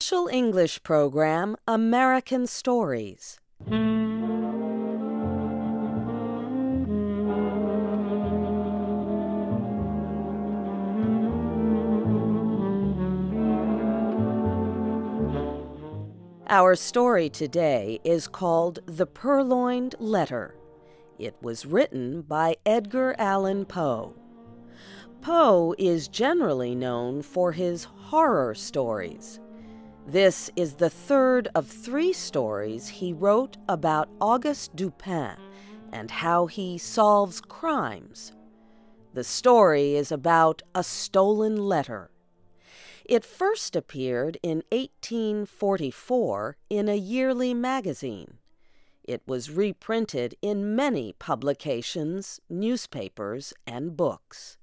Special English program American Stories. Our story today is called The Purloined Letter. It was written by Edgar Allan Poe. Poe is generally known for his horror stories. This is the third of three stories he wrote about Auguste Dupin and how he solves crimes. The story is about a stolen letter. It first appeared in 1844 in a yearly magazine. It was reprinted in many publications, newspapers, and books.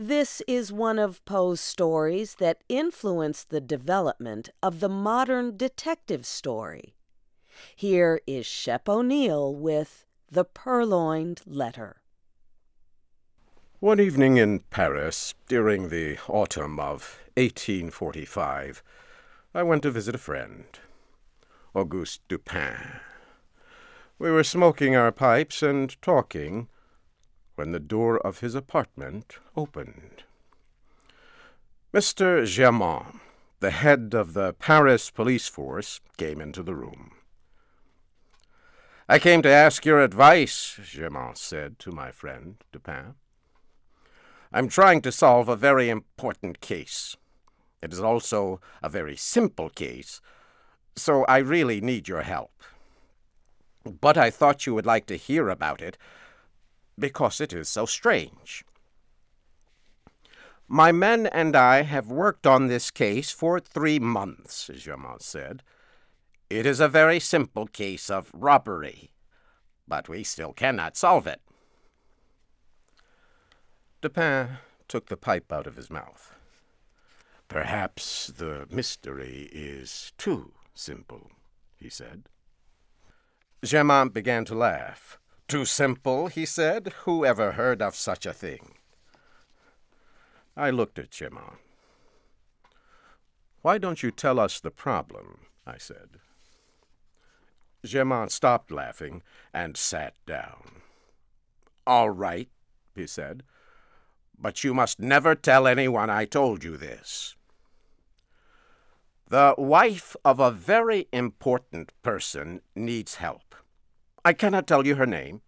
This is one of Poe's stories that influenced the development of the modern detective story. Here is Shep O'Neill with The Purloined Letter. One evening in Paris, during the autumn of 1845, I went to visit a friend, Auguste Dupin. We were smoking our pipes and talking when the door of his apartment opened. Mr. Germain, the head of the Paris police force, came into the room. I came to ask your advice, Germain said to my friend Dupin. I'm trying to solve a very important case. It is also a very simple case, so I really need your help. But I thought you would like to hear about it because it is so strange. My men and I have worked on this case for three months, Germain said. It is a very simple case of robbery, but we still cannot solve it. Dupin took the pipe out of his mouth. Perhaps the mystery is too simple, he said. Germain began to laugh. Too simple, he said. Who ever heard of such a thing? I looked at Germain. Why don't you tell us the problem? I said. Germain stopped laughing and sat down. All right, he said. But you must never tell anyone I told you this. The wife of a very important person needs help. I cannot tell you her name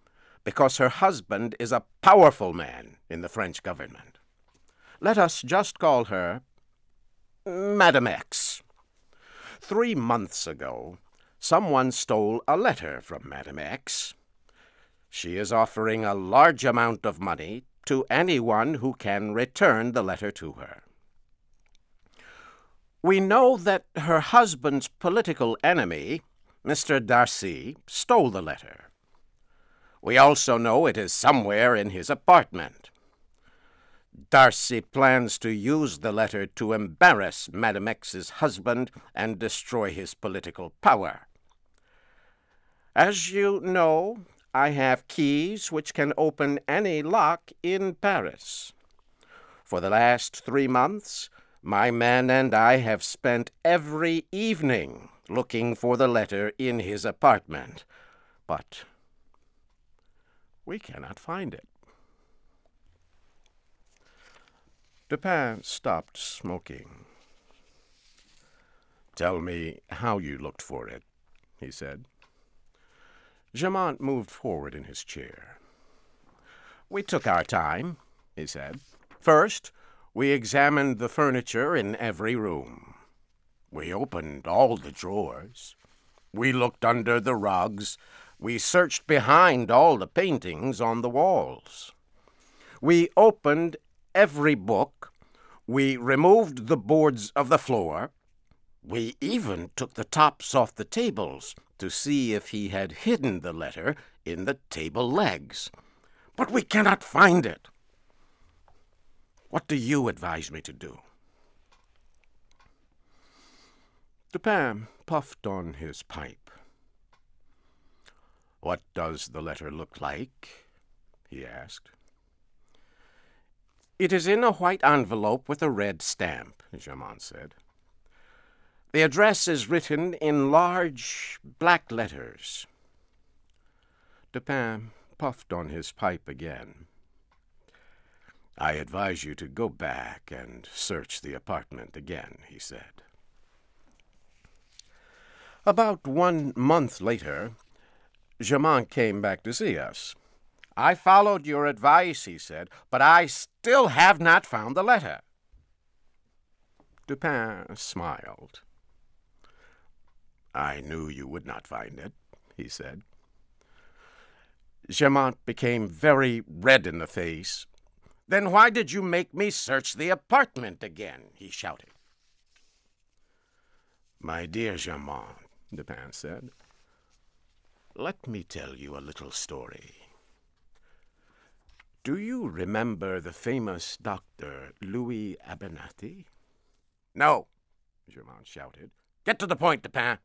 because her husband is a powerful man in the French government. Let us just call her Madame X. Three months ago, someone stole a letter from Madame X. She is offering a large amount of money to anyone who can return the letter to her. We know that her husband's political enemy, Mr. Darcy, stole the letter. We also know it is somewhere in his apartment. Darcy plans to use the letter to embarrass Madame X's husband and destroy his political power. As you know, I have keys which can open any lock in Paris. For the last three months, my men and I have spent every evening looking for the letter in his apartment. But we cannot find it. Dupin stopped smoking. Tell me how you looked for it, he said. Germain moved forward in his chair. We took our time, he said. First, we examined the furniture in every room. We opened all the drawers. We looked under the rugs. We searched behind all the paintings on the walls. We opened every book. We removed the boards of the floor. We even took the tops off the tables to see if he had hidden the letter in the table legs. But we cannot find it. What do you advise me to do? Dupin puffed on his pipe. What does the letter look like? he asked. It is in a white envelope with a red stamp, Germain said. The address is written in large black letters. Dupin puffed on his pipe again. I advise you to go back and search the apartment again, he said. About one month later, Germain came back to see us. I followed your advice, he said, but I still have not found the letter. Dupin smiled. I knew you would not find it, he said. Germain became very red in the face. Then why did you make me search the apartment again? he shouted. My dear Germain, Dupin said, let me tell you a little story. Do you remember the famous doctor Louis Abernathy? No, Germain shouted. Get to the point, Dupin.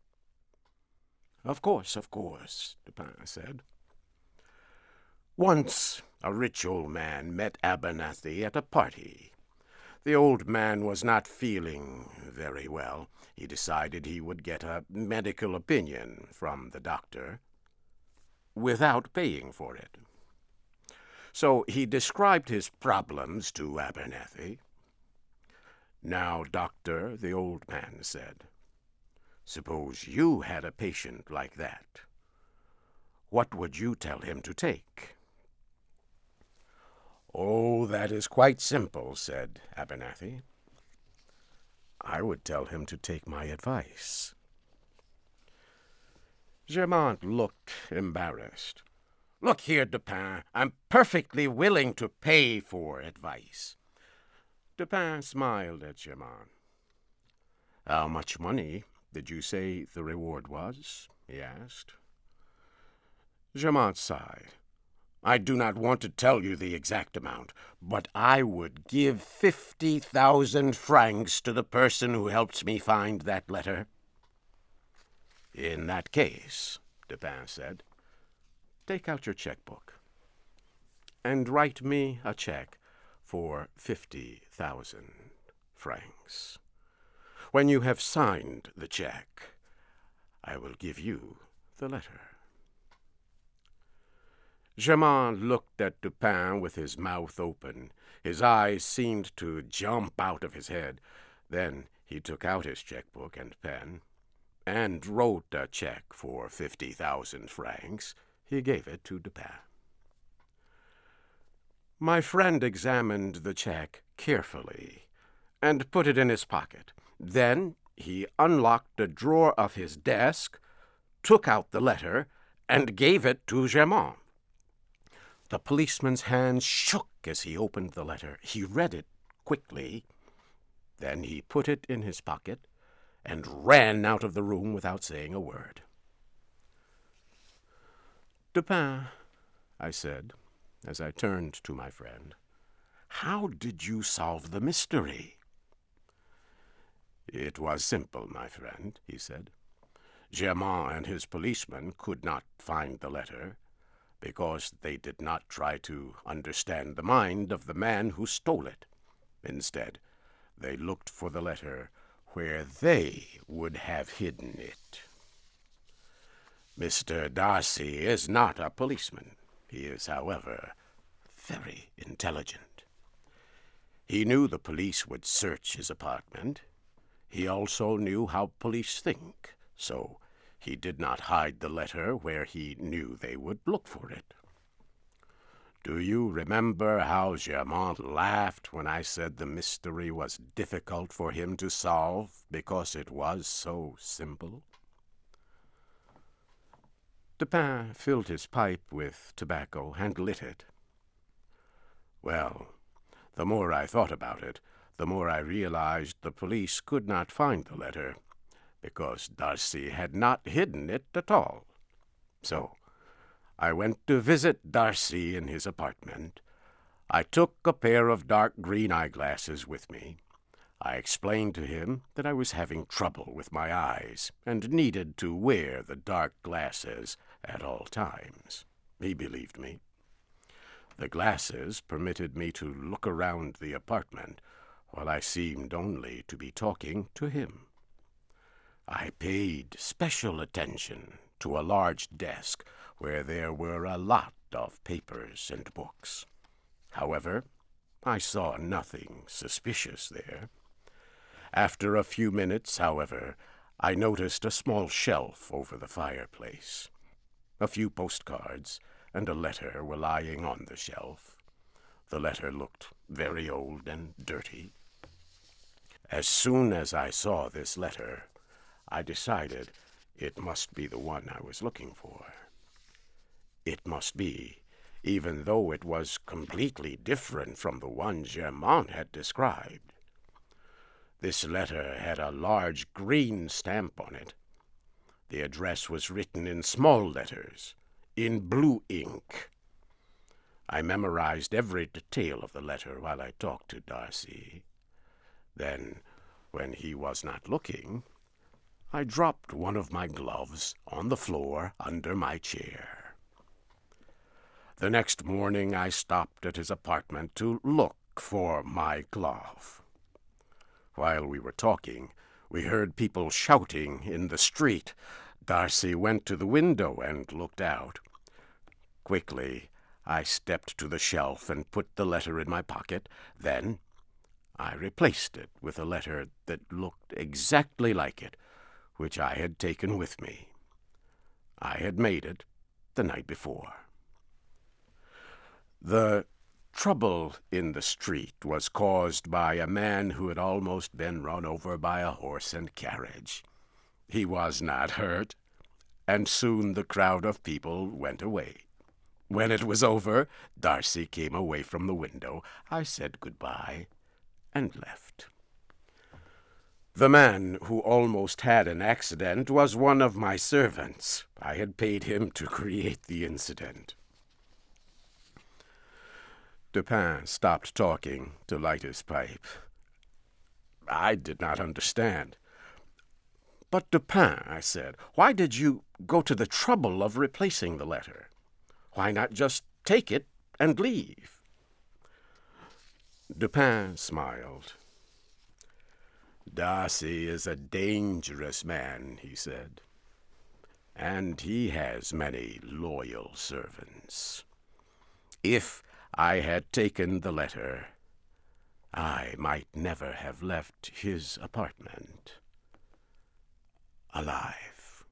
Of course, of course, Dupin said. Once a rich old man met Abernathy at a party. The old man was not feeling very well. He decided he would get a medical opinion from the doctor without paying for it. So he described his problems to Abernethy. Now, doctor, the old man said, suppose you had a patient like that. What would you tell him to take? Oh, that is quite simple, said Abernathy. I would tell him to take my advice. Germain looked embarrassed. Look here, Dupin, I'm perfectly willing to pay for advice. Dupin smiled at Germain. How much money did you say the reward was? he asked. Germain sighed. I do not want to tell you the exact amount, but I would give fifty thousand francs to the person who helps me find that letter. In that case, Dupin said, take out your checkbook and write me a check for fifty thousand francs. When you have signed the check, I will give you the letter. Germain looked at Dupin with his mouth open. His eyes seemed to jump out of his head. Then he took out his checkbook and pen and wrote a check for fifty thousand francs. He gave it to Dupin. My friend examined the check carefully and put it in his pocket. Then he unlocked a drawer of his desk, took out the letter, and gave it to Germain. The policeman's hands shook as he opened the letter. He read it quickly. Then he put it in his pocket and ran out of the room without saying a word. Dupin, I said, as I turned to my friend, how did you solve the mystery? It was simple, my friend, he said. Germain and his policeman could not find the letter because they did not try to understand the mind of the man who stole it. Instead, they looked for the letter where they would have hidden it. Mr. Darcy is not a policeman. He is, however, very intelligent. He knew the police would search his apartment. He also knew how police think, so he did not hide the letter where he knew they would look for it. Do you remember how Germain laughed when I said the mystery was difficult for him to solve because it was so simple? Dupin filled his pipe with tobacco and lit it. Well, the more I thought about it, the more I realized the police could not find the letter, because Darcy had not hidden it at all. So I went to visit Darcy in his apartment. I took a pair of dark green eyeglasses with me. I explained to him that I was having trouble with my eyes and needed to wear the dark glasses at all times. He believed me. The glasses permitted me to look around the apartment while I seemed only to be talking to him. I paid special attention to a large desk where there were a lot of papers and books. However, I saw nothing suspicious there. After a few minutes, however, I noticed a small shelf over the fireplace. A few postcards and a letter were lying on the shelf. The letter looked very old and dirty. As soon as I saw this letter, I decided it must be the one I was looking for. It must be, even though it was completely different from the one Germain had described. This letter had a large green stamp on it. The address was written in small letters, in blue ink. I memorized every detail of the letter while I talked to Darcy. Then, when he was not looking, I dropped one of my gloves on the floor under my chair. The next morning I stopped at his apartment to look for my glove. While we were talking, we heard people shouting in the street. Darcy went to the window and looked out. Quickly, I stepped to the shelf and put the letter in my pocket. Then I replaced it with a letter that looked exactly like it, which I had taken with me. I had made it the night before. The trouble in the street was caused by a man who had almost been run over by a horse and carriage. He was not hurt, and soon the crowd of people went away. When it was over, Darcy came away from the window. I said good-bye and left. The man who almost had an accident was one of my servants. I had paid him to create the incident. Dupin stopped talking to light his pipe. I did not understand. But, Dupin, I said, why did you go to the trouble of replacing the letter? Why not just take it and leave? Dupin smiled. Darcy is a dangerous man, he said, and he has many loyal servants. If I had taken the letter, I might never have left his apartment alive.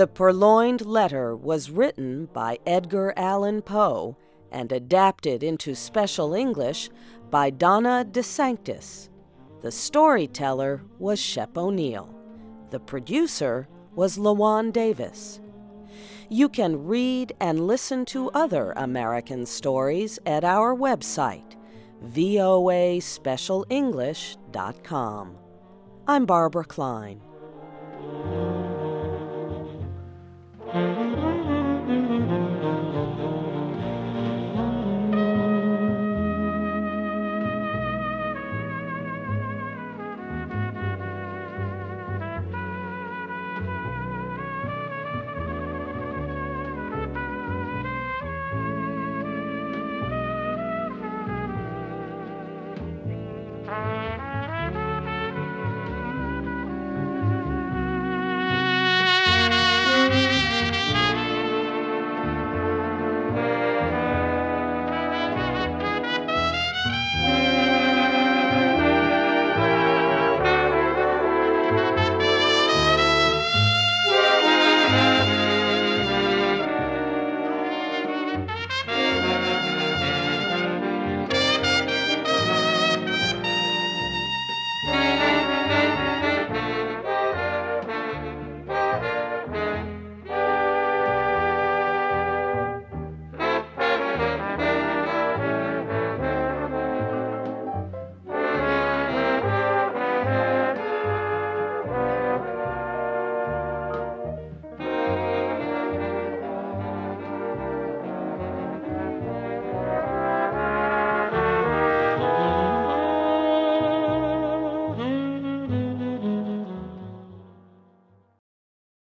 The Purloined Letter was written by Edgar Allan Poe and adapted into special English by Donna DeSanctis. The storyteller was Shep O'Neill. The producer was Lawan Davis. You can read and listen to other American stories at our website, voaspecialenglish.com. I'm Barbara Klein.